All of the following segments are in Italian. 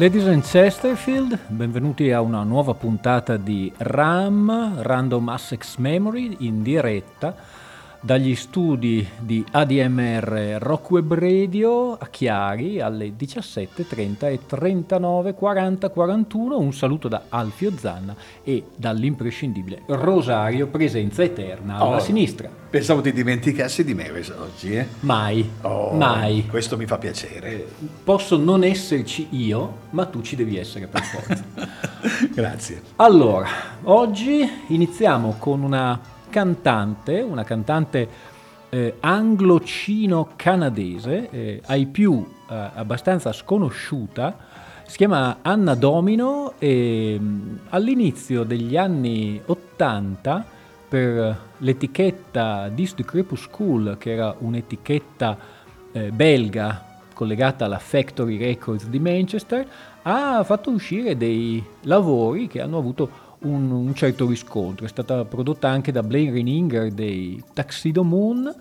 Ladies and Chesterfield, benvenuti a una nuova puntata di RAM, Random Access Memory, in diretta dagli studi di ADMR Rock Web Radio a Chiari alle 17.30 e 39 40 41. Un saluto da Alfio Zanna e dall'imprescindibile Rosario Presenza Eterna alla oh, sinistra. Pensavo ti dimenticassi di me oggi, eh? Mai, oh, mai. Questo mi fa piacere. Eh, posso non esserci io, ma tu ci devi essere per forza. Grazie. Allora, oggi iniziamo con una cantante, una cantante eh, anglo-cino-canadese, eh, ai più eh, abbastanza sconosciuta, si chiama Anna Domino e mm, all'inizio degli anni 80 per l'etichetta Dis du Crepuscule, che era un'etichetta eh, belga collegata alla Factory Records di Manchester, ha fatto uscire dei lavori che hanno avuto un, un, certo riscontro. È stata prodotta anche da Blaine Reininger dei Tuxedo Moon.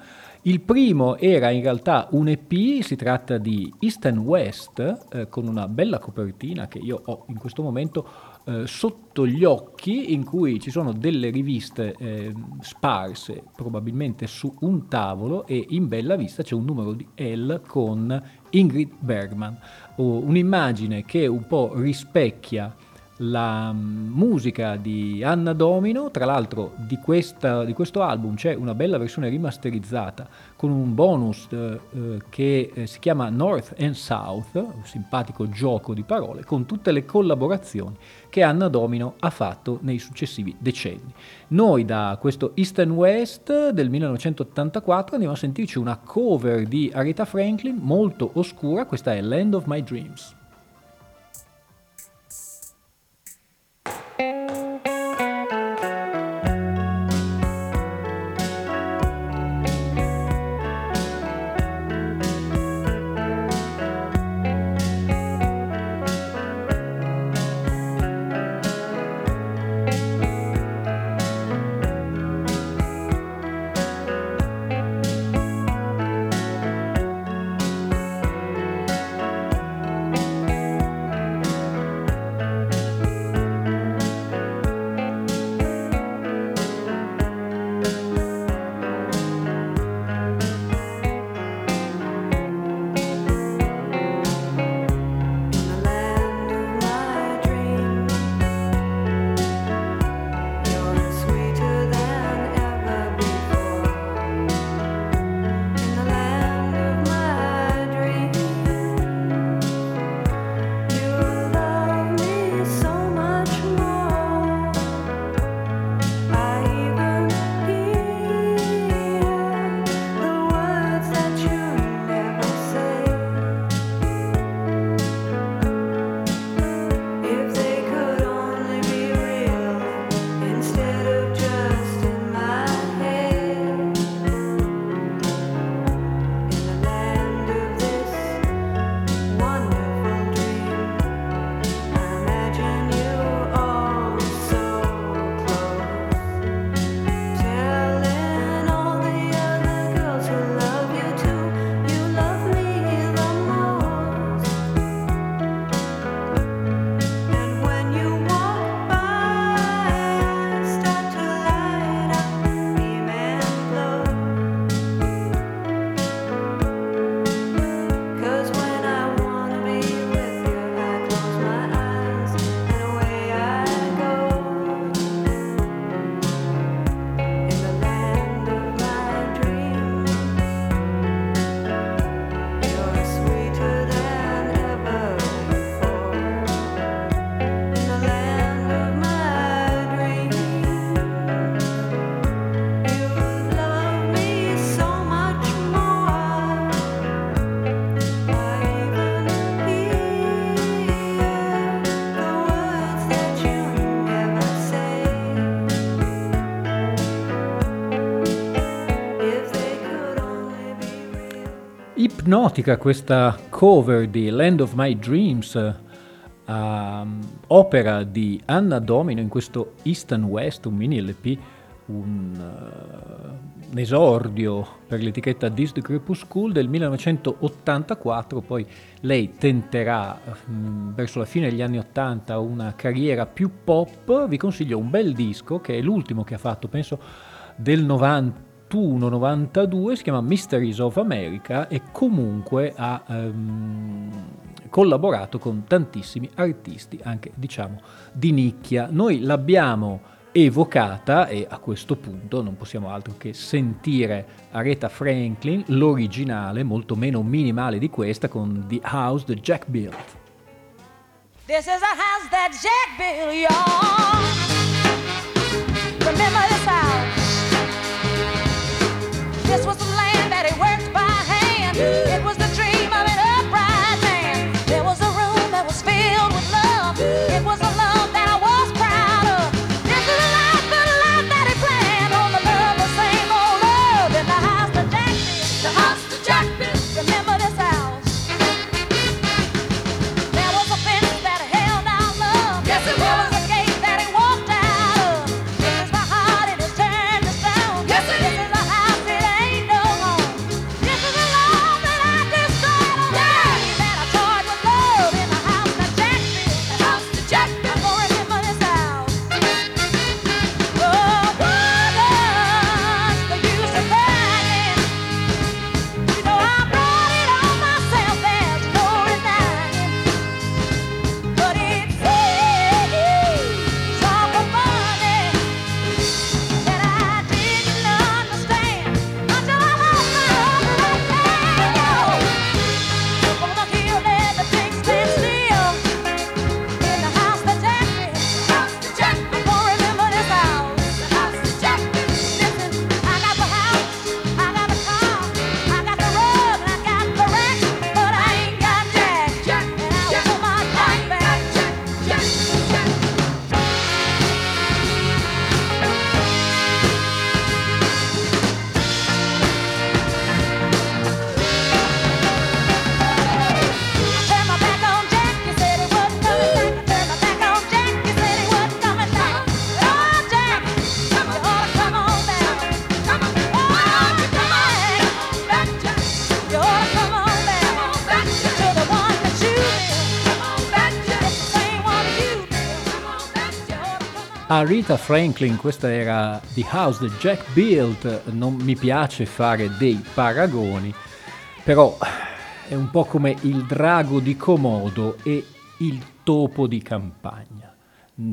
Il primo era in realtà un EP, si tratta di East and West, eh, con una bella copertina che io ho in questo momento eh, sotto gli occhi, in cui ci sono delle riviste eh, sparse probabilmente su un tavolo e in bella vista c'è un numero di L con Ingrid Bergman, un'immagine che un po' rispecchia la musica di Anna Domino, tra l'altro di, questa, di, questo album c'è una bella versione rimasterizzata con un bonus eh, eh, che eh, si chiama North and South, un simpatico gioco di parole, con tutte le collaborazioni che Anna Domino ha fatto nei successivi decenni. Noi da questo East and West del 1984 andiamo a sentirci una cover di Aretha Franklin molto oscura, questa è Land of My Dreams. Ipnotica questa cover di Land of My Dreams, uh, opera di Anna Domino in questo East and West, un mini LP, un, uh, un esordio per l'etichetta This the Crepuscule del 1984, poi lei tenterà mh, verso la fine degli anni 80 una carriera più pop, vi consiglio un bel disco che è l'ultimo che ha fatto, penso del 90 91-92, si chiama Mysteries of America e comunque ha ehm, collaborato con tantissimi artisti, anche diciamo di nicchia. Noi l'abbiamo evocata e a questo punto non possiamo altro che sentire Aretha Franklin, l'originale, molto meno minimale di questa, con The House that Jack Built. This is a house that Jack built, y'all. Remember this house? This was the land that he worked by hand. It was the Rita Franklin, questa era The House that Jack Built, non mi piace fare dei paragoni, però è un po' come il drago di Komodo e il topo di campagna.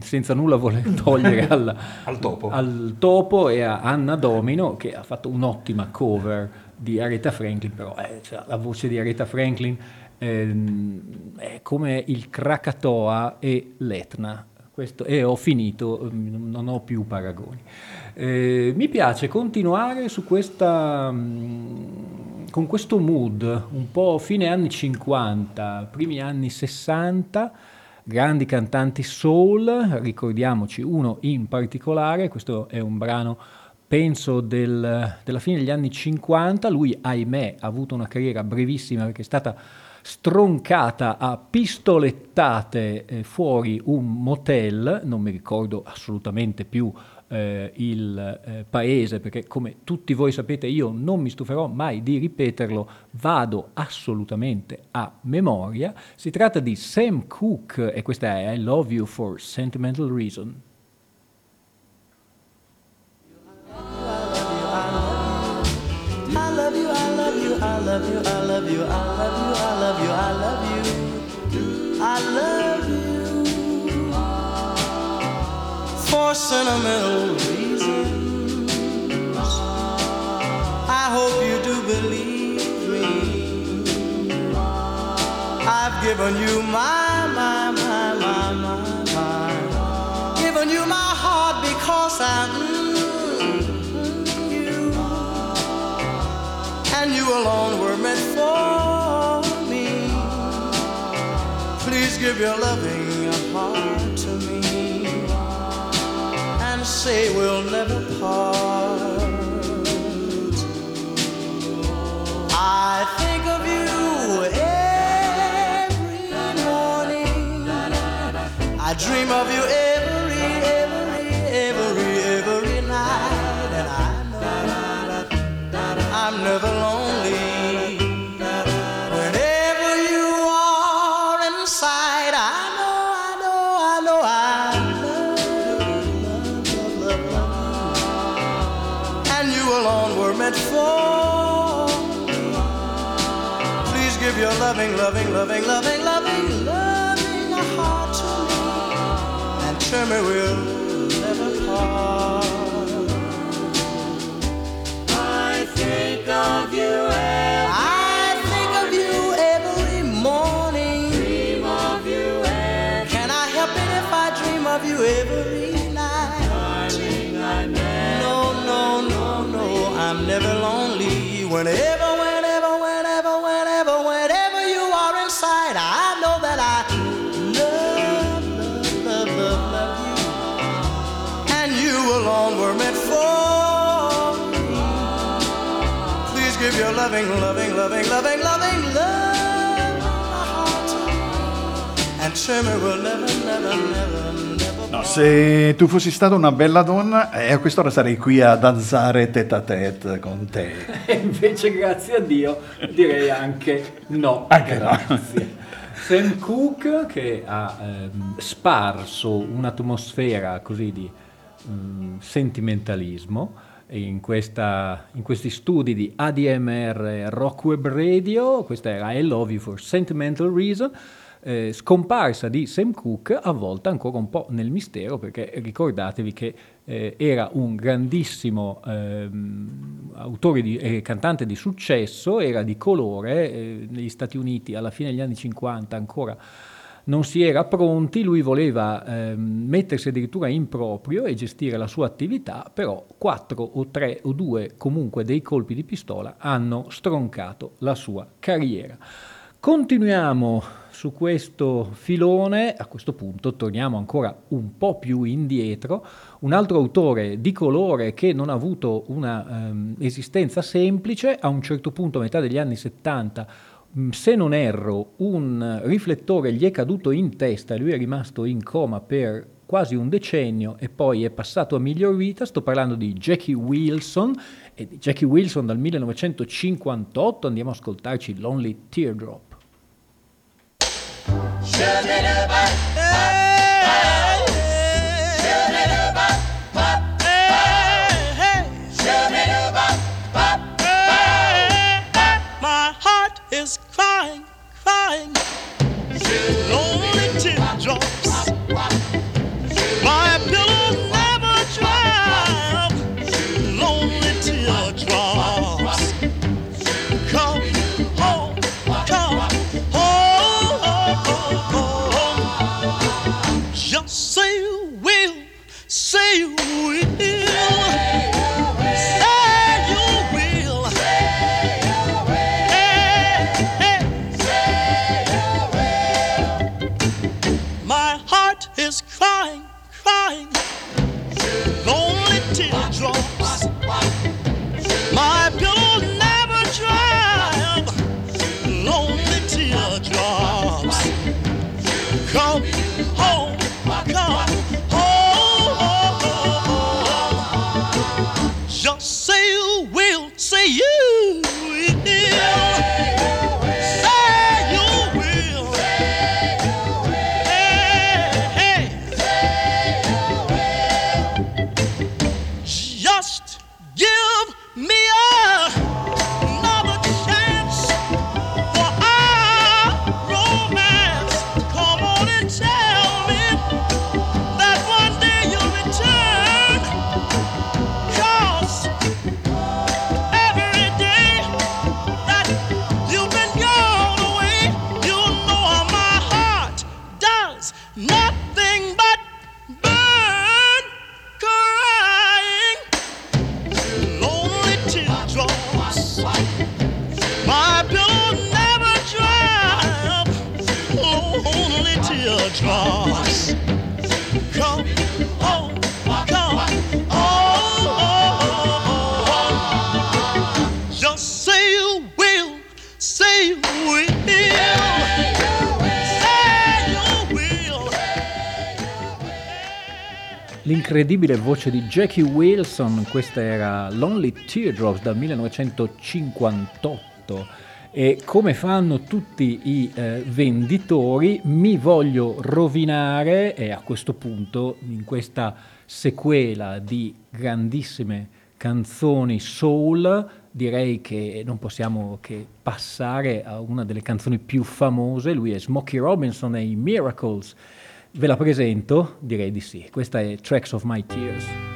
Senza nulla voler togliere al, al, topo. al, topo. e a Anna Domino, che ha fatto un'ottima cover di Aretha Franklin, però eh, cioè, la voce di Aretha Franklin ehm, è come il Krakatoa e l'Etna questo, e ho finito, mm, non ho più paragoni. Eh, mi piace continuare su questa, mm, con questo mood, un po' fine anni 50, primi anni 60, grandi cantanti soul, ricordiamoci uno in particolare, questo è un brano penso del, della fine degli anni 50, lui ahimè ha avuto una carriera brevissima perché è stata stroncata a pistolettate eh, fuori un motel, non mi ricordo assolutamente più eh, il eh, paese, perché come tutti voi sapete io non mi stuferò mai di ripeterlo, vado assolutamente a memoria. Si tratta di Sam Cooke e questa è I Love You for Sentimental Reason. Sentimental reasons, I hope you do believe me. I've given you my, my, my, my, my, my. Given you my heart because I mm, you. And you alone were meant for me. Please give your loving heart say we'll never part. I think of you every morning. I dream of you loving, loving, loving, loving, a heart to me, and me we'll never part. I think of you every I think of you every morning. Dream of you every Can I help it if I dream of you every night? Darling, I never No, no, no, no, I'm never lonely. Whenever, loving, loving, loving, loving, loving love my heart. And tell me we'll never, never, never, never No, se tu fossi stata una bella donna, eh, a quest'ora sarei qui a danzare tête à tête con te. E invece, grazie a Dio, direi anche no. Anche no. grazie. Sam Cooke che ha ehm, sparso un'atmosfera così di mm, sentimentalismo in, questa- in questi studi di ADMR Rock Web Radio, questa era I Love You for Sentimental Reason, eh, scomparsa di Sam Cooke, avvolta ancora un po' nel mistero, perché ricordatevi che eh, era un grandissimo ehm, autore di- e cantante di successo, era di colore, eh, negli Stati Uniti alla fine degli anni 50 ancora non si era pronti, lui voleva ehm, mettersi addirittura in proprio e gestire la sua attività, però quattro o tre o due comunque dei colpi di pistola hanno stroncato la sua carriera. Continuiamo su questo filone, a questo punto torniamo ancora un po' più indietro, un altro autore di colore che non ha avuto una ehm, esistenza semplice, a un certo punto a metà degli anni 70 Mm, se non erro, un riflettore gli è caduto in testa e lui è rimasto in coma per quasi un decennio e poi è passato a miglior vita. Sto parlando di Jackie Wilson e di Jackie Wilson dal 1958 andiamo a ascoltarci Lonely Teardrop. My L'incredibile voce di Jackie Wilson, questa era Lonely Teardrops dal 1958 e come fanno tutti i eh, venditori mi voglio rovinare e a questo punto in questa sequela di grandissime canzoni soul direi che non possiamo che passare a una delle canzoni più famose, lui è Smokey Robinson e i Miracles Ve la presento? Direi di sì. Questa è Tracks of My Tears.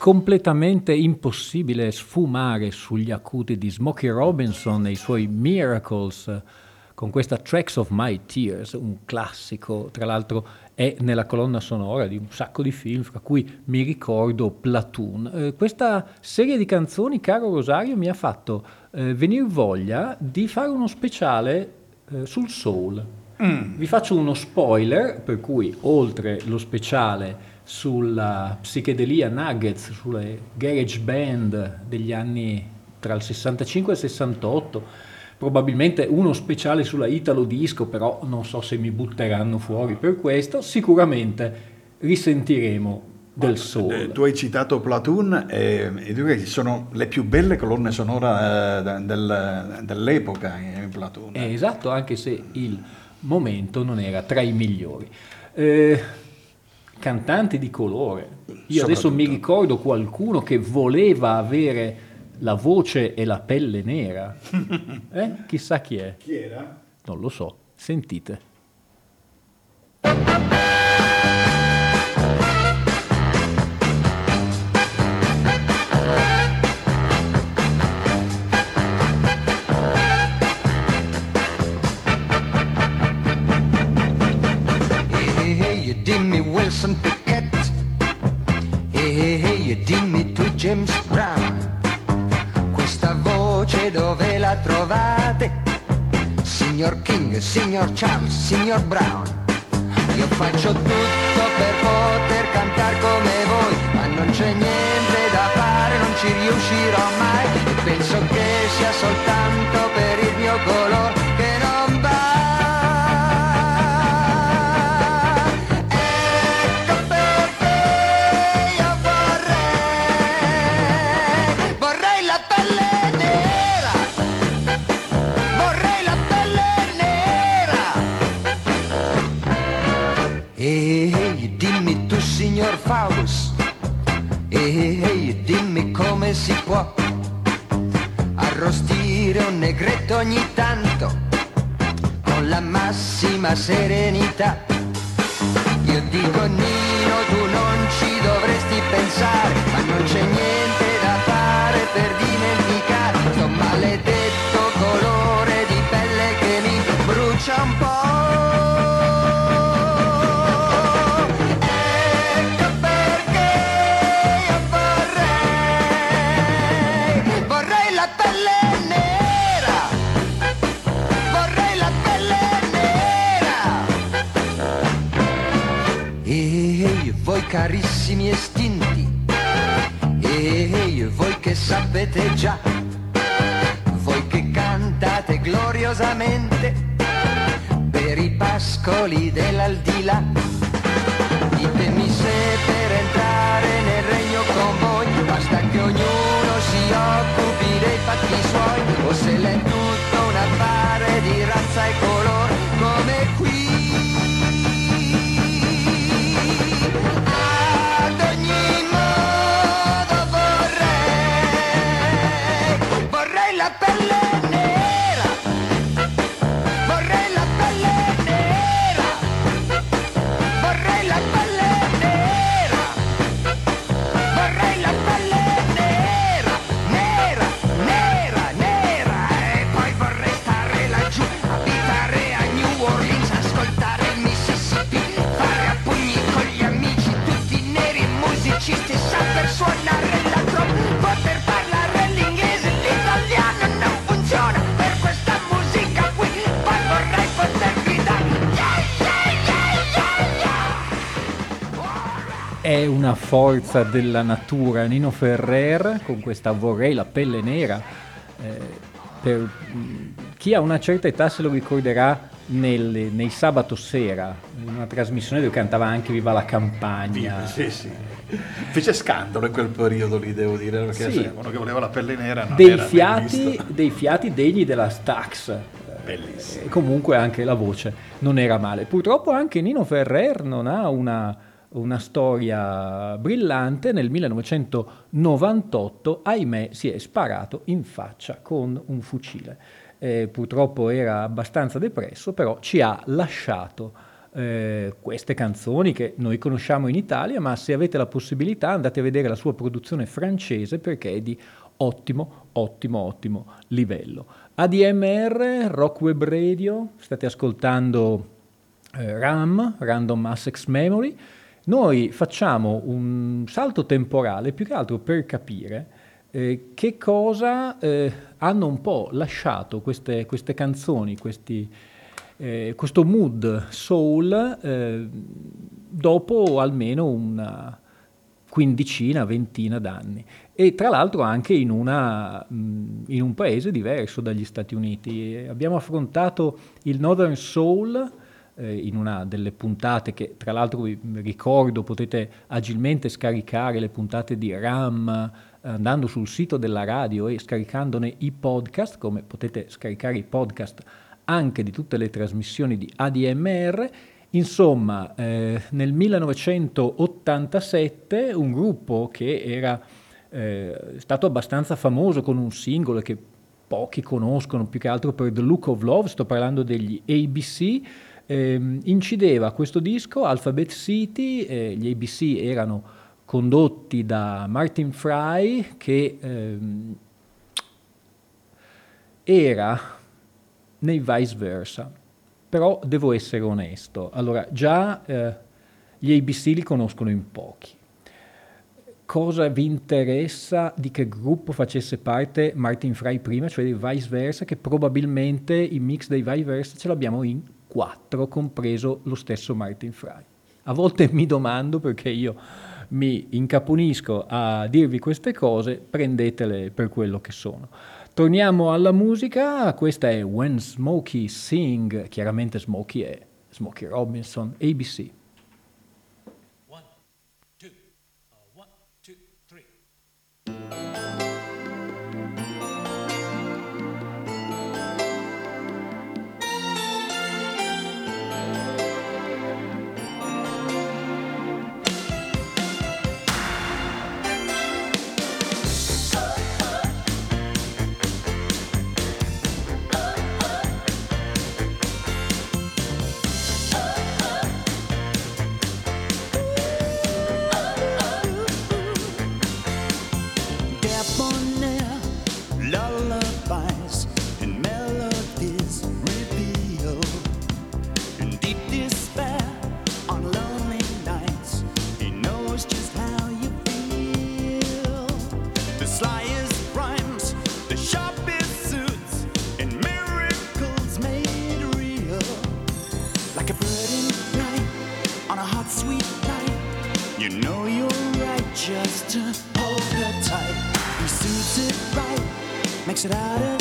Completamente impossibile sfumare sugli acuti di Smokey Robinson e i suoi Miracles con questa Tracks of My Tears, un classico, tra l'altro è nella colonna sonora di un sacco di film, fra cui mi ricordo Platoon. Eh, questa serie di canzoni, caro Rosario, mi ha fatto eh, venire voglia di fare uno speciale eh, sul soul. Mm. Vi faccio uno spoiler, per cui oltre lo speciale sulla psichedelia Nuggets, sulle garage band degli anni tra il 65 e il 68, probabilmente uno speciale sulla Italo Disco, però non so se mi butteranno fuori per questo, sicuramente risentiremo del soul. Eh, tu hai citato Platoon e, e sono le più belle colonne sonore eh, del, dell'epoca in Platoon. Eh, esatto, anche se il momento non era tra i migliori. Eh, cantanti di colore. Io adesso mi ricordo qualcuno che voleva avere la voce e la pelle nera. Eh? Chissà chi è. Chi era? Non lo so. Sentite. Signor King, signor Charles, signor Brown. Io faccio tutto per poter cantare come voi, ma non c'è niente da fare, non ci riuscirò mai. E penso che sia soltanto per il mio colore signor Faust, ehi, dimmi come si può arrostire un negretto ogni tanto con la massima serenità. Io dico Nino, tu non ci dovresti pensare, ma non c'è niente da fare per dimenticare sto maledetto sapete già, voi che cantate gloriosamente per i pascoli dell'aldilà. Ditemi se per entrare nel regno con voi basta che ognuno si occupi dei fatti suoi o se l'è tutto un affare di razza e colore È una forza della natura. Nino Ferrer con questa Vorrei la pelle nera. eh, per chi ha una certa età se lo ricorderà nel- nei sabato sera, in una trasmissione dove cantava anche Viva la campagna. Sì, sì. Fece scandalo in quel periodo lì, devo dire, perché Sì. uno che voleva la pelle nera non Dei fiati, dei fiati degni della Stax. Bellissimo. E comunque anche la voce non era male. Purtroppo anche Nino Ferrer non ha una, una storia brillante. Nel 1998, ahimè, si è sparato in faccia con un fucile. Eh, purtroppo era abbastanza depresso, però ci ha lasciato eh, queste canzoni che noi conosciamo in Italia, ma se avete la possibilità andate a vedere la sua produzione francese perché è di ottimo, ottimo, ottimo livello. ADMR, Rock Web Radio, state ascoltando eh, RAM, Random Access Memory. Noi facciamo un salto temporale più che altro per capire eh, che cosa eh, hanno un po' lasciato queste, queste canzoni, questi, eh, questo mood soul eh, dopo almeno una quindicina, ventina d'anni e tra l'altro anche in, una, mh, in un paese diverso dagli Stati Uniti. Abbiamo affrontato il Northern Soul eh, in una delle puntate che tra l'altro vi ricordo potete agilmente scaricare le puntate di RAM eh, andando sul sito della radio e scaricandone i podcast, come potete scaricare i podcast anche di tutte le trasmissioni di ADMR. Insomma, eh, nel 1987 un gruppo che era eh, stato abbastanza famoso con un singolo che pochi conoscono più che altro per The Look of Love, sto parlando degli ABC, ehm, incideva questo disco, Alphabet City, eh, gli ABC erano condotti da Martin Fry che ehm, era nei vice versa. Però devo essere onesto. Allora, già eh, gli ABC li conoscono in pochi. Cosa vi interessa di che gruppo facesse parte Martin Fry prima, cioè dei vice versa, che probabilmente il mix dei vice versa ce l'abbiamo in quattro, compreso lo stesso Martin Fry. A volte mi domando perché io mi incaponisco a dirvi queste cose, prendetele per quello che sono. Torniamo alla musica, questa è When Smokey Sing, chiaramente Smokey è Smokey Robinson, ABC. to hold her tight. He suits it right, makes it out of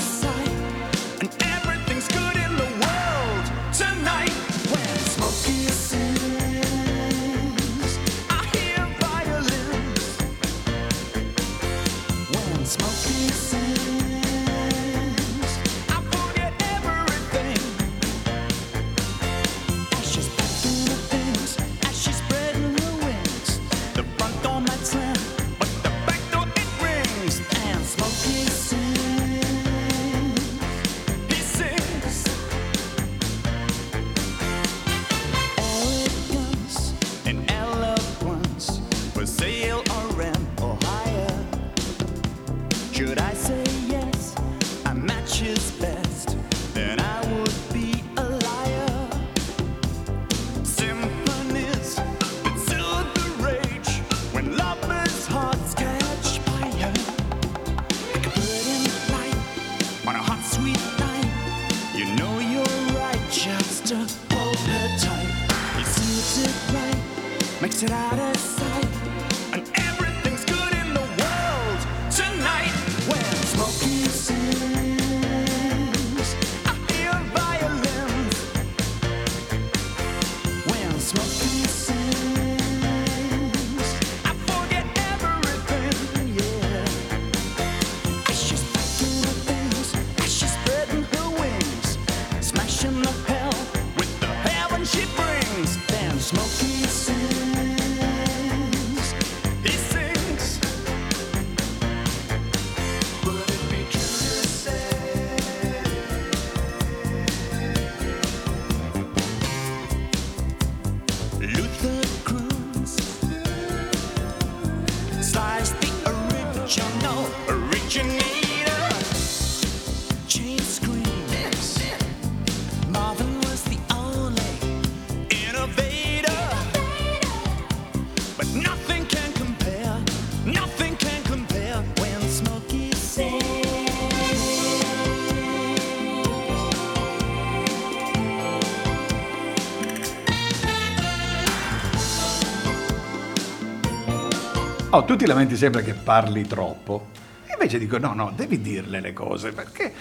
tu ti lamenti sempre che parli troppo. Invece dico no, no, devi dirle le cose perché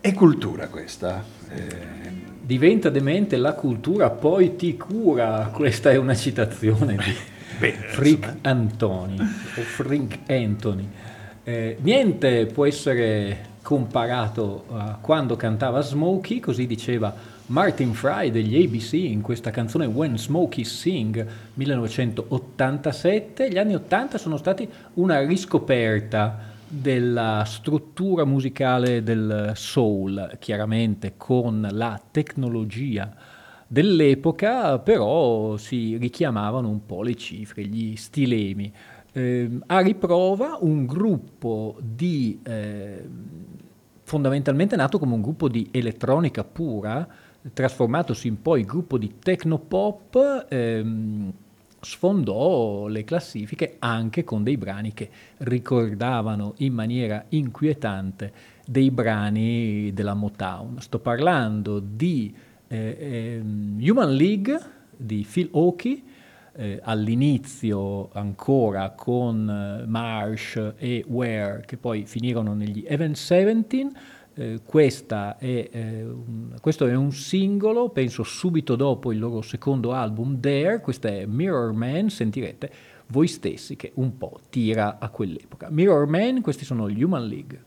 è cultura questa. Eh... Diventa demente la cultura, poi ti cura. Questa è una citazione di Beh, Frick Antoni o Frick Anthony. Eh, niente può essere comparato a quando cantava Smokey, così diceva Martin Fry degli ABC in questa canzone When Smokey Sing 1987. Gli anni 80 sono stati una riscoperta della struttura musicale del soul, chiaramente con la tecnologia dell'epoca, però si richiamavano un po' le cifre, gli stilemi. Eh, a riprova un gruppo di eh, fondamentalmente nato come un gruppo di elettronica pura, trasformatosi in poi gruppo di technopop, ehm, sfondò le classifiche anche con dei brani che ricordavano in maniera inquietante dei brani della Motown. Sto parlando di eh, ehm, Human League di Phil Oakey, eh, all'inizio ancora con eh, Marsh e Ware che poi finirono negli Event 17. Eh, è, eh, un, questo è un singolo, penso subito dopo il loro secondo album, There, questo è Mirror Man, sentirete voi stessi che un po' tira a quell'epoca. Mirror Man, questi sono gli Human League.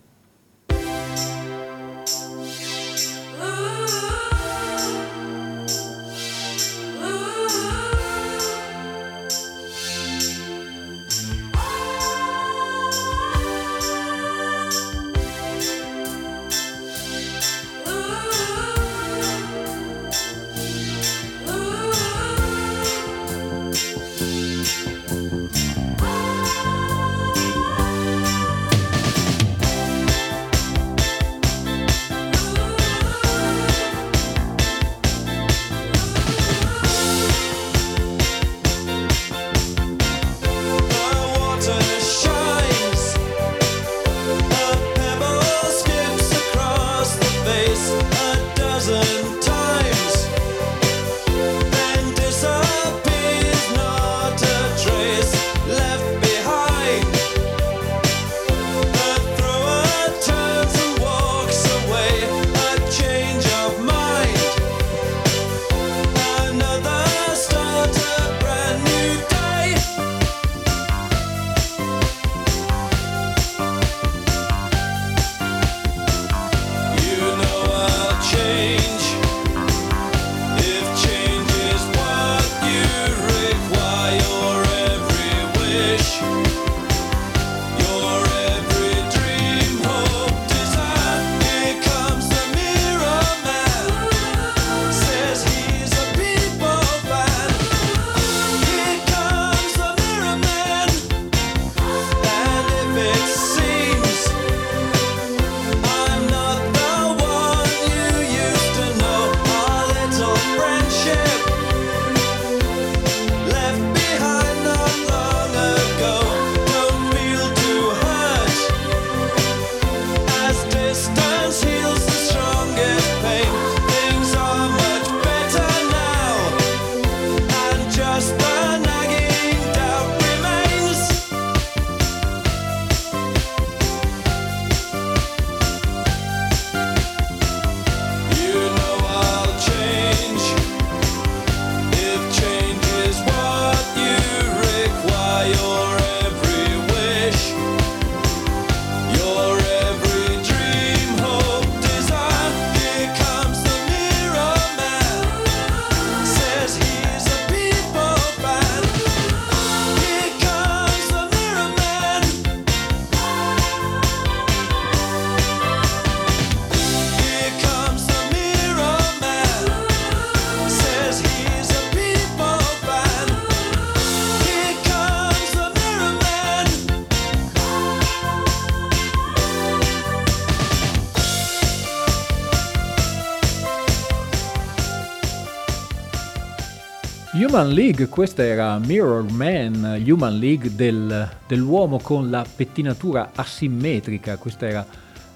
Human League, questa era Mirror Man, Human League del, dell'uomo con la pettinatura asimmetrica, questo era,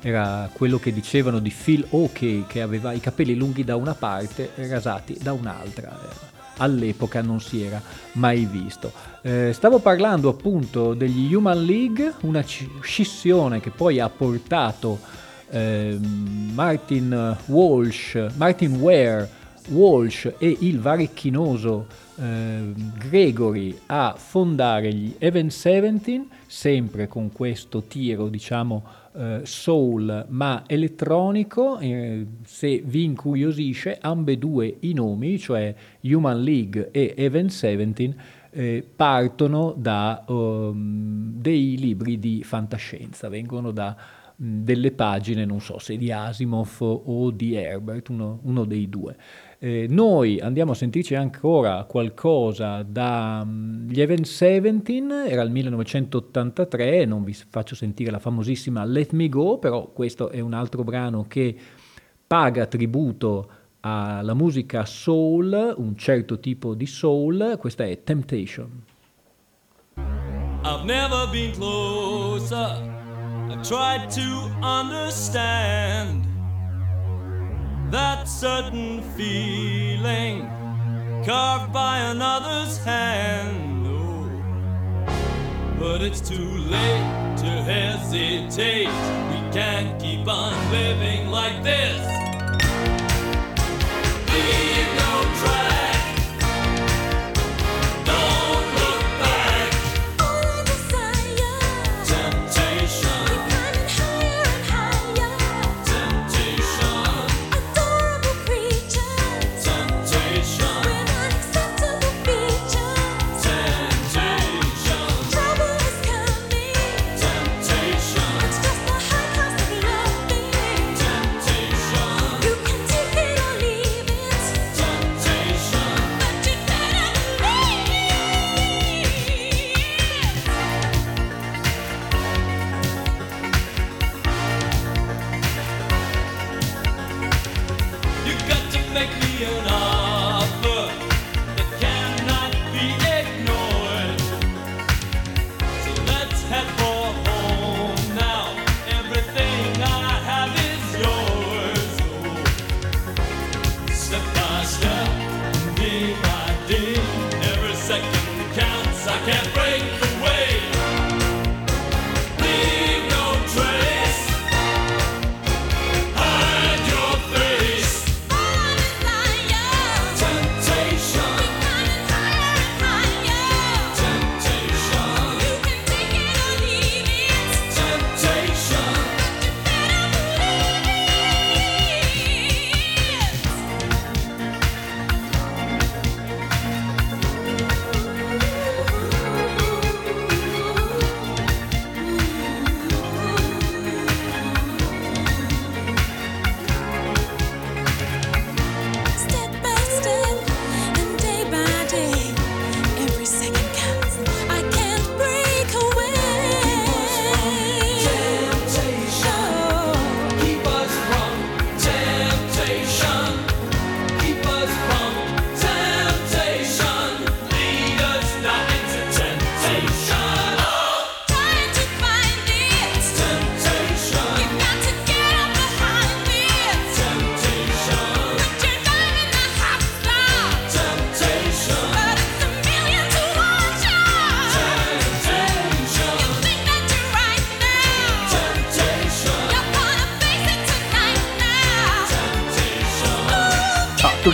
era, quello che dicevano di Phil Oakey che aveva i capelli lunghi da una parte e rasati da un'altra. All'epoca non si era mai visto. Eh, stavo parlando appunto degli Human League, una scissione che poi ha portato eh, Martin Walsh, Martin Ware, Walsh e il varichinoso eh, Gregory a fondare gli Event 17, sempre con questo tiro, diciamo, eh, soul ma elettronico. Eh, se vi incuriosisce, ambedue i nomi, cioè Human League e Event 17, eh, partono da um, dei libri di fantascienza, vengono da mh, delle pagine, non so se di Asimov o di Herbert, uno, uno dei due. Eh, noi andiamo a sentirci ancora qualcosa dagli mm, Event 17, era il 1983, non vi faccio sentire la famosissima Let Me Go, però questo è un altro brano che paga tributo alla musica soul, un certo tipo di soul, questa è Temptation. I've never been closer, I tried to understand that certain feeling carved by another's hand. Oh, but it's too late to hesitate. We can't keep on living like this. Leave no track.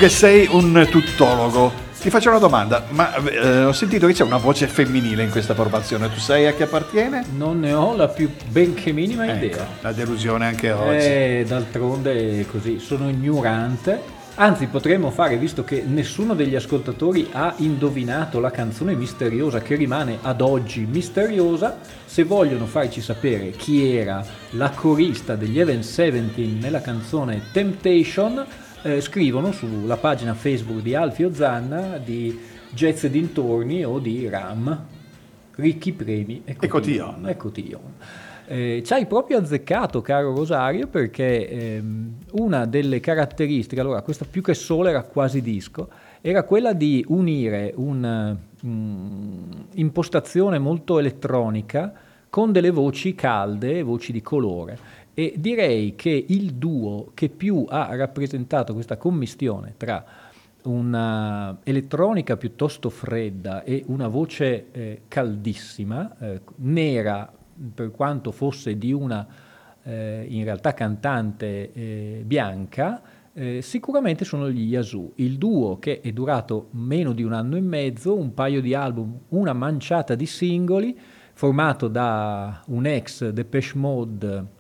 Che sei un tuttologo, ti faccio una domanda, ma eh, ho sentito che c'è una voce femminile in questa formazione, tu sai a chi appartiene? Non ne ho la più benché minima Ecco, idea. la delusione anche oggi. Eh, d'altronde è così, sono ignorante. Anzi, potremmo fare, visto che nessuno degli ascoltatori ha indovinato la canzone misteriosa che rimane ad oggi misteriosa, se vogliono farci sapere chi era la corista degli Even Seventeen nella canzone Temptation, eh, scrivono sulla pagina Facebook di Alfio Zanna di Jazz dintorni o di Ram. Ricchi premi e cotillon. E cotillon. Eh, ci hai proprio azzeccato, caro Rosario, perché ehm, una delle caratteristiche, allora questa più che solo era quasi disco, era quella di unire un'impostazione molto elettronica con delle voci calde, voci di colore. E direi che il duo che più ha rappresentato questa commistione tra una elettronica piuttosto fredda e una voce eh, caldissima, eh, nera per quanto fosse di una eh, in realtà cantante eh, bianca, eh, sicuramente sono gli Yazoo, il duo che è durato meno di un anno e mezzo, un paio di album, una manciata di singoli, formato da un ex Depeche Mode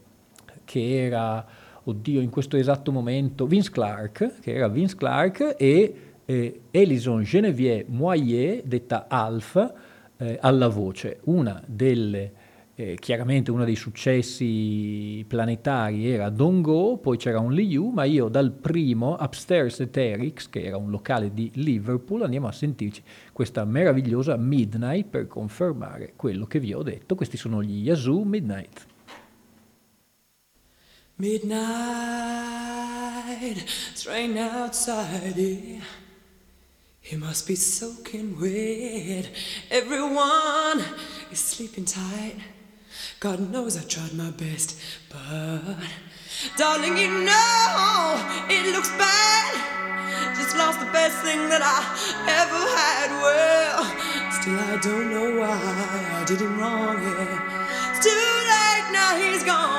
che era, oddio, in questo esatto momento, Vince Clark, che era Vince Clark, e eh, Elison Genevieve Moyer, detta Alf, eh, alla voce. Una delle, eh, chiaramente uno dei successi planetari era Don't Go, poi c'era un Liu, ma io dal primo, Upstairs Eterics, che era un locale di Liverpool, andiamo a sentirci questa meravigliosa Midnight per confermare quello che vi ho detto. Questi sono gli Yazoo Midnight. Midnight, it's raining outside. It must be soaking wet. Everyone is sleeping tight. God knows I tried my best, but darling, you know it looks bad. Just lost the best thing that I ever had. Well, still I don't know why I did him wrong. Yeah, it's too late now. He's gone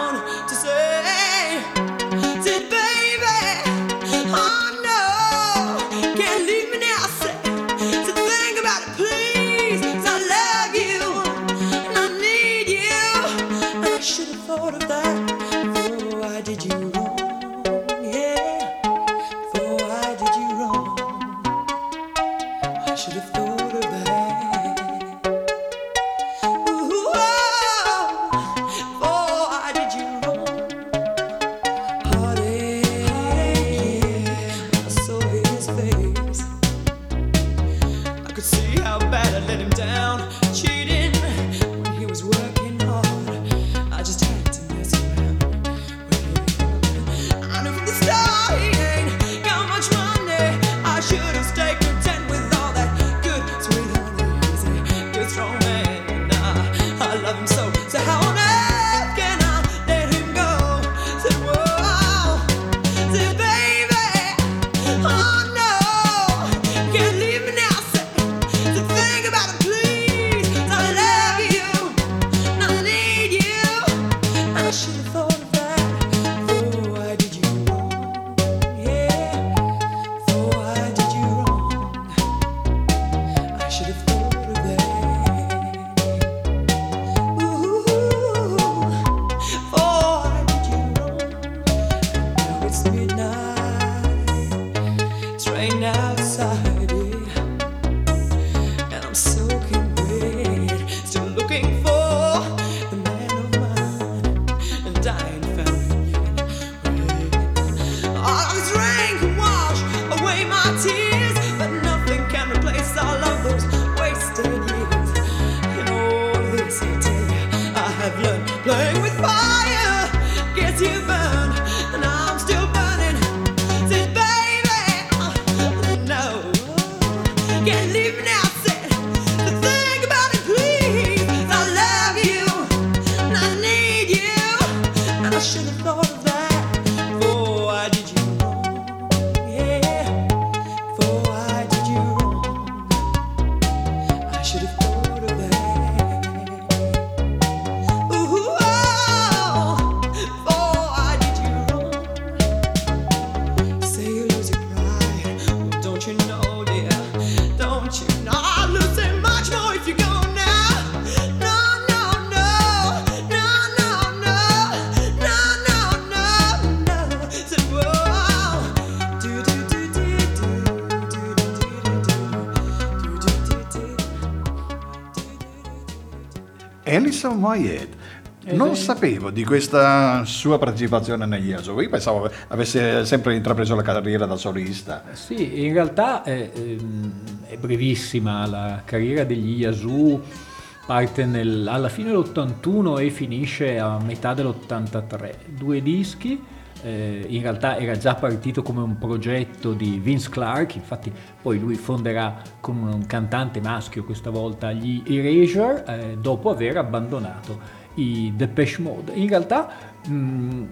Alison Moyet. Non sapevo di questa sua partecipazione negli Yazoo. Io pensavo avesse sempre intrapreso la carriera da solista. Sì, in realtà è, ehm, è brevissima la carriera degli Yazoo, parte nel- alla fine dell'81 e finisce a metà dell'83. Due dischi, eh, in realtà era già partito come un progetto di Vince Clark, infatti poi lui fonderà con un cantante maschio questa volta gli Erasure, eh, dopo aver abbandonato i Depeche Mode. In realtà mh,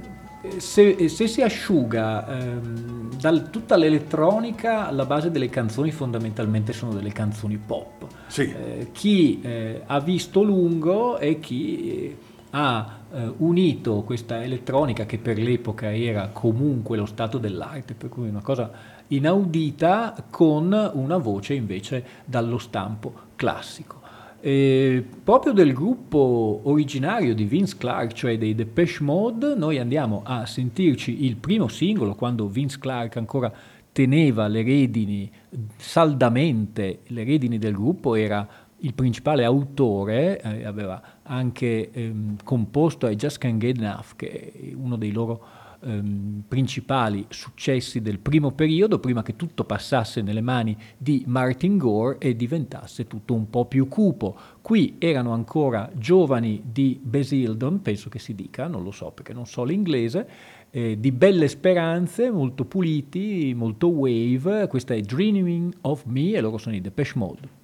se, se si asciuga ehm, dal- tutta l'elettronica, alla base delle canzoni fondamentalmente sono delle canzoni pop. Sì. Eh, chi eh, ha visto lungo e chi eh, ha eh, unito questa elettronica che per l'epoca era comunque lo stato dell'arte, per cui una cosa inaudita, con una voce invece dallo stampo classico. E proprio del gruppo originario di Vince Clark, cioè dei Depeche Mode, noi andiamo a sentirci il primo singolo quando Vince Clark ancora teneva le redini saldamente, le redini del gruppo, era il principale autore, eh, aveva anche ehm, composto I Just Can't Get Enough, che è uno dei loro ehm, principali successi del primo periodo, prima che tutto passasse nelle mani di Martin Gore e diventasse tutto un po' più cupo. Qui erano ancora giovani di Basildon, penso che si dica, non lo so perché non so l'inglese, eh, di belle speranze, molto puliti, molto wave. Questa è Dreaming of Me e loro sono i Depeche Mode.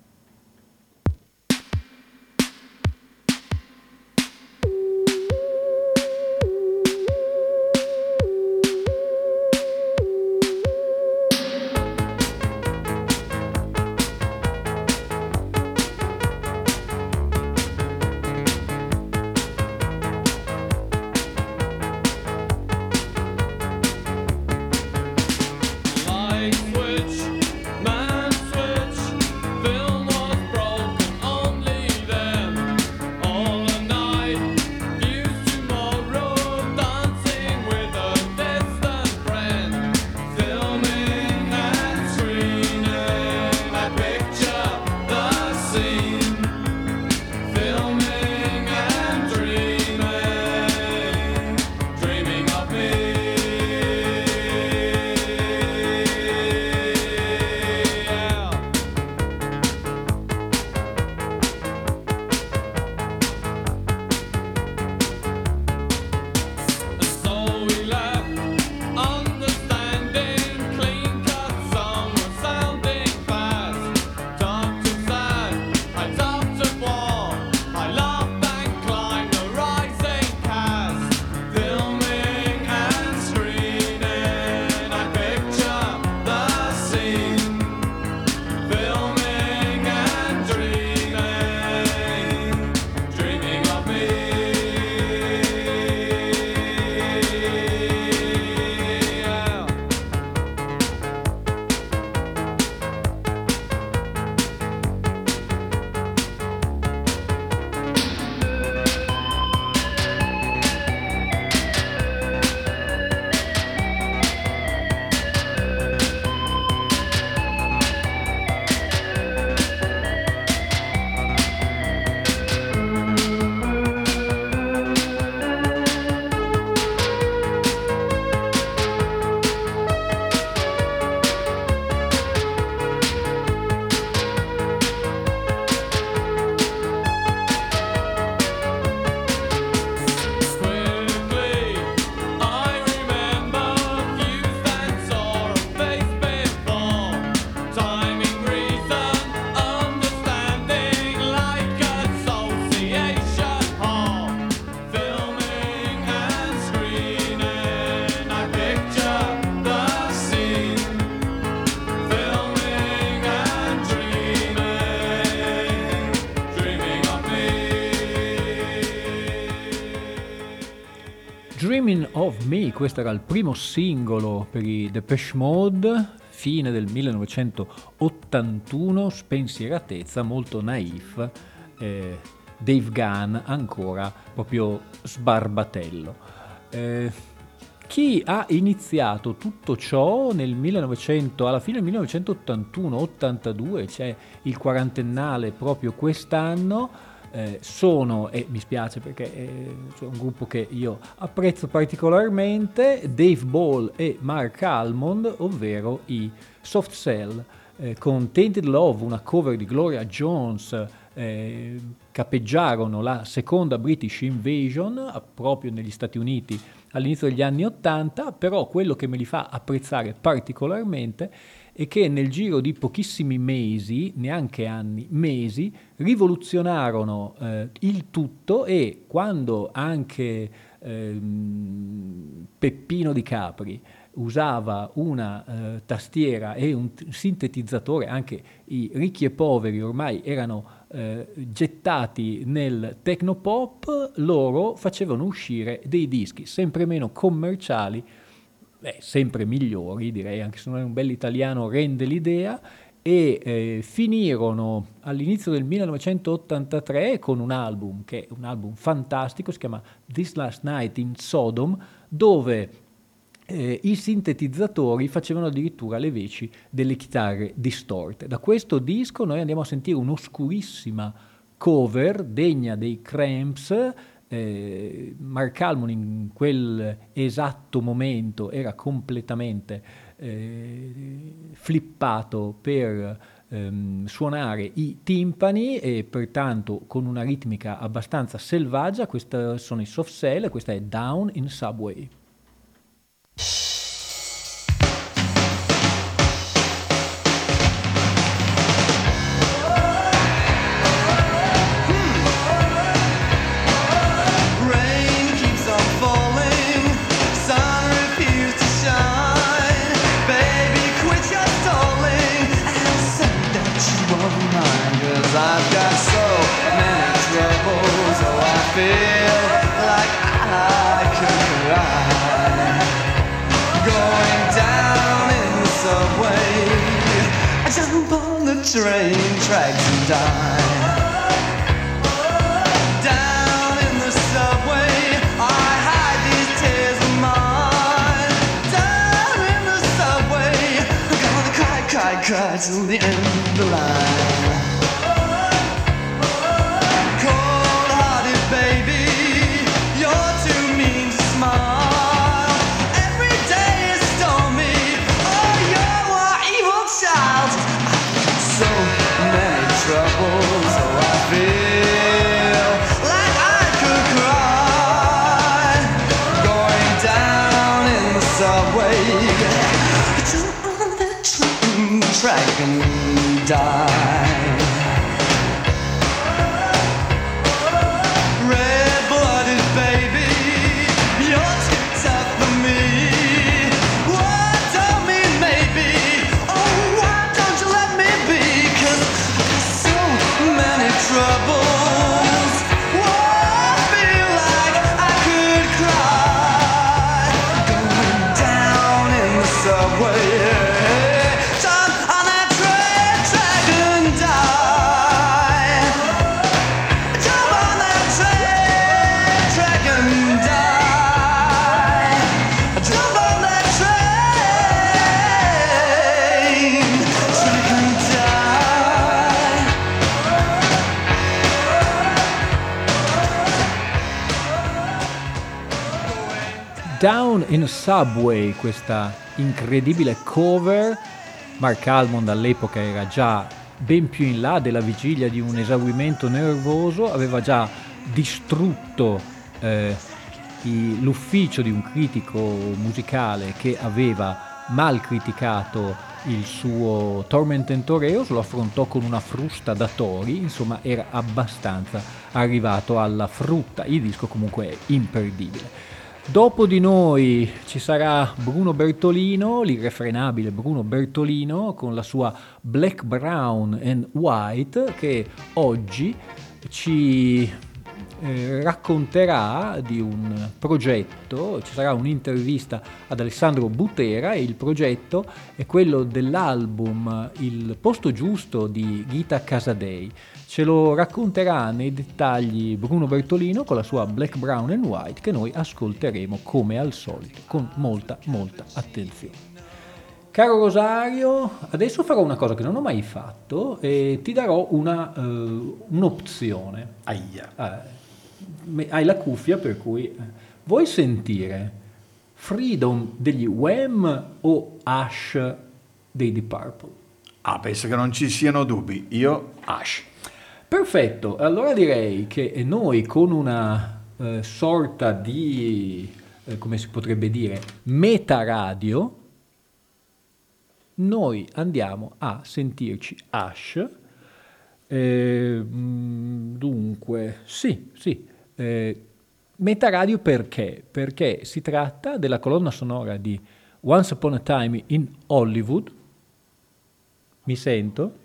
Of Me, questo era il primo singolo per i Depeche Mode, fine del 1981, spensieratezza, molto naif, eh, Dave Gunn ancora proprio sbarbatello. Eh, chi ha iniziato tutto ciò nel 1900, alla fine del 1981-82, c'è il quarantennale proprio quest'anno, eh, sono, e mi spiace perché è un gruppo che io apprezzo particolarmente, Dave Ball e Mark Almond, ovvero i Soft Cell, eh, con Tainted Love, una cover di Gloria Jones, eh, capeggiarono la seconda British Invasion eh, proprio negli Stati Uniti all'inizio degli anni 80, però quello che me li fa apprezzare particolarmente è che nel giro di pochissimi mesi, neanche anni, mesi, rivoluzionarono eh, il tutto e quando anche ehm, Peppino di Capri usava una eh, tastiera e un sintetizzatore, anche i ricchi e poveri ormai erano eh, gettati nel technopop, loro facevano uscire dei dischi sempre meno commerciali, beh, sempre migliori, direi, anche se non è un bel italiano rende l'idea, e eh, finirono all'inizio del 1983 con un album che è un album fantastico, si chiama This Last Night in Sodom, dove eh, i sintetizzatori facevano addirittura le veci delle chitarre distorte. Da questo disco noi andiamo a sentire un'oscurissima cover degna dei Cramps. Eh, Mark Almond in quel esatto momento era completamente eh, flippato per ehm, suonare i timpani e pertanto con una ritmica abbastanza selvaggia. Questi sono i soft cell, questa è Down in Subway. Down in Subway, questa incredibile cover. Mark Almond all'epoca era già ben più in là della vigilia di un esaurimento nervoso, aveva già distrutto eh, i- l'ufficio di un critico musicale che aveva mal criticato il suo Torment and Toreos, lo affrontò con una frusta da tori, insomma era abbastanza arrivato alla frutta, il disco comunque è imperdibile. Dopo di noi ci sarà Bruno Bertolino, l'irrefrenabile Bruno Bertolino, con la sua Black, Brown and White, che oggi ci eh, racconterà di un progetto, ci sarà un'intervista ad Alessandro Butera e il progetto è quello dell'album Il posto giusto di Gita Casadei. Ce lo racconterà nei dettagli Bruno Bertolino con la sua Black, Brown and White che noi ascolteremo come al solito con molta molta attenzione. Caro Rosario, adesso farò una cosa che non ho mai fatto e ti darò una, eh, un'opzione. Aia. Me- hai la cuffia per cui eh, vuoi sentire Freedom degli Wham o Ash dei Deep Purple? Ah, penso che non ci siano dubbi. Io, Ash. Perfetto, allora direi che noi con una eh, sorta di, eh, come si potrebbe dire, meta radio, noi andiamo a sentirci Ash. Eh, mm, dunque, sì, sì. eh, meta radio perché? Perché si tratta della colonna sonora di Once Upon a Time in Hollywood. Mi sento?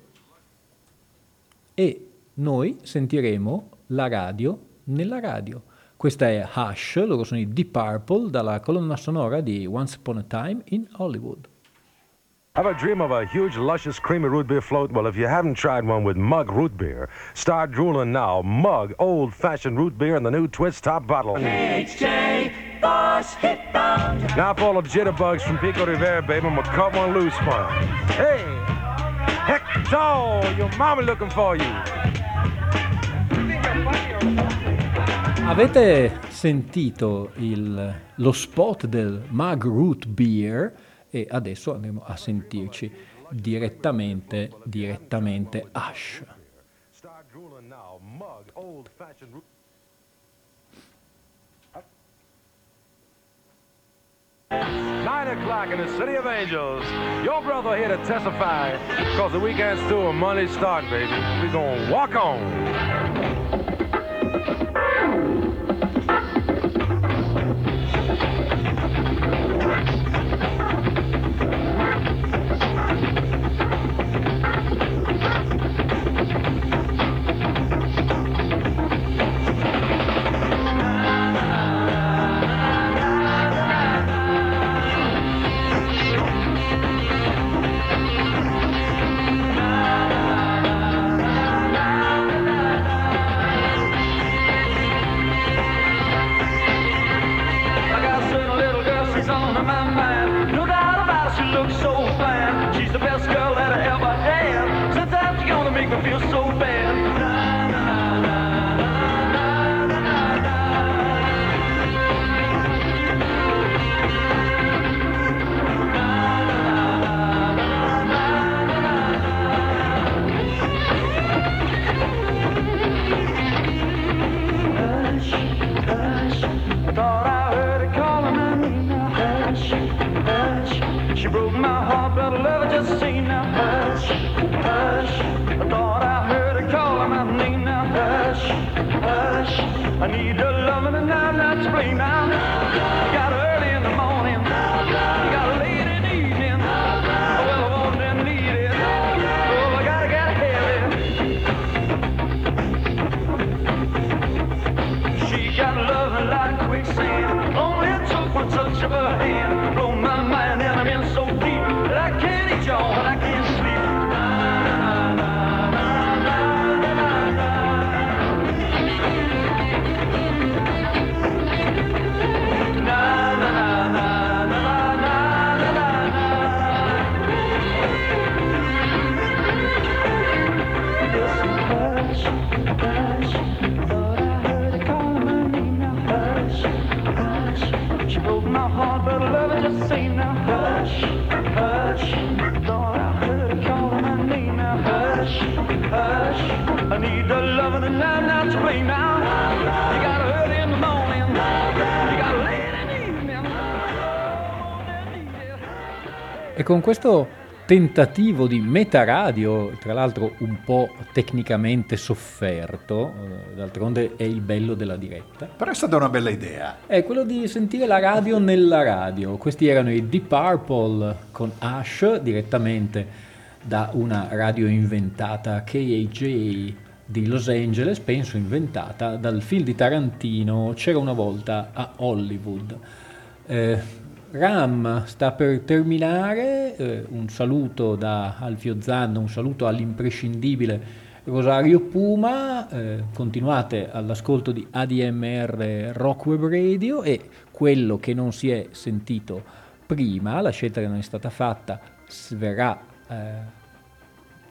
e noi sentiremo la radio nella radio. Questa è Hush, loro sono i Deep Purple dalla colonna sonora di Once Upon a Time in Hollywood. Ever dream of a huge, luscious, creamy root beer float? Well, if you haven't tried one with Mug Root Beer, start drooling now. Mug Old Fashioned Root Beer in the new Twist Top bottle. HJ Boss Hit Bound. Now for all the jitterbugs from Pico Rivera, baby, I'm gonna cut one loose for. Hey, Hector, your mama looking for you. Avete sentito il- lo spot del Mug Root Beer e adesso andremo a sentirci direttamente, direttamente Ash. Nine o'clock in the City of Angels. Your brother here to testify because the weekend's through and Monday's starting, baby. we gonna walk on. Ow! E con questo tentativo di meta radio, tra l'altro un po' tecnicamente sofferto, eh, d'altronde è il bello della diretta, Però è stata una bella idea. è quello di sentire la radio nella radio. Questi erano i Deep Purple con Ash direttamente da una radio inventata KAJ di Los Angeles, penso inventata, dal film di Tarantino C'era una volta a Hollywood. Eh, Ram sta per terminare, eh, un saluto da Alfio Zanna, un saluto all'imprescindibile Rosario Puma, eh, continuate all'ascolto di ADMR Rock Web Radio e quello che non si è sentito prima, la scelta che non è stata fatta, verrà eh,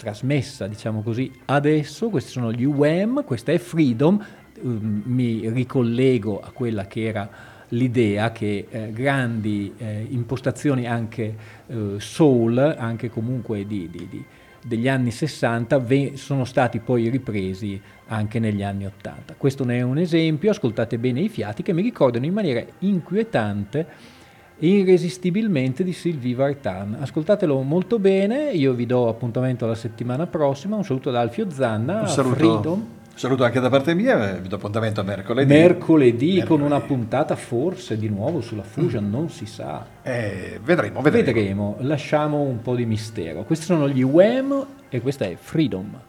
trasmessa, diciamo così, adesso. Questi sono gli UM, questa è Freedom. Um, mi ricollego a quella che era l'idea che eh, grandi eh, impostazioni anche eh, soul, anche comunque di, di- di- degli anni 60, ve- sono stati poi ripresi anche negli anni 80. Questo ne è un esempio, ascoltate bene i fiati che mi ricordano in maniera inquietante irresistibilmente di Sylvie Vartan. Ascoltatelo molto bene, io vi do appuntamento la settimana prossima, un saluto da Alfio Zanna, Un saluto, Freedom, saluto anche da parte mia, eh, vi do appuntamento a mercoledì. mercoledì con una puntata forse di nuovo sulla Fusion, non si sa. Eh, vedremo, vedremo. Vedremo, lasciamo un po' di mistero. Questi sono gli Wham e questa è Freedom.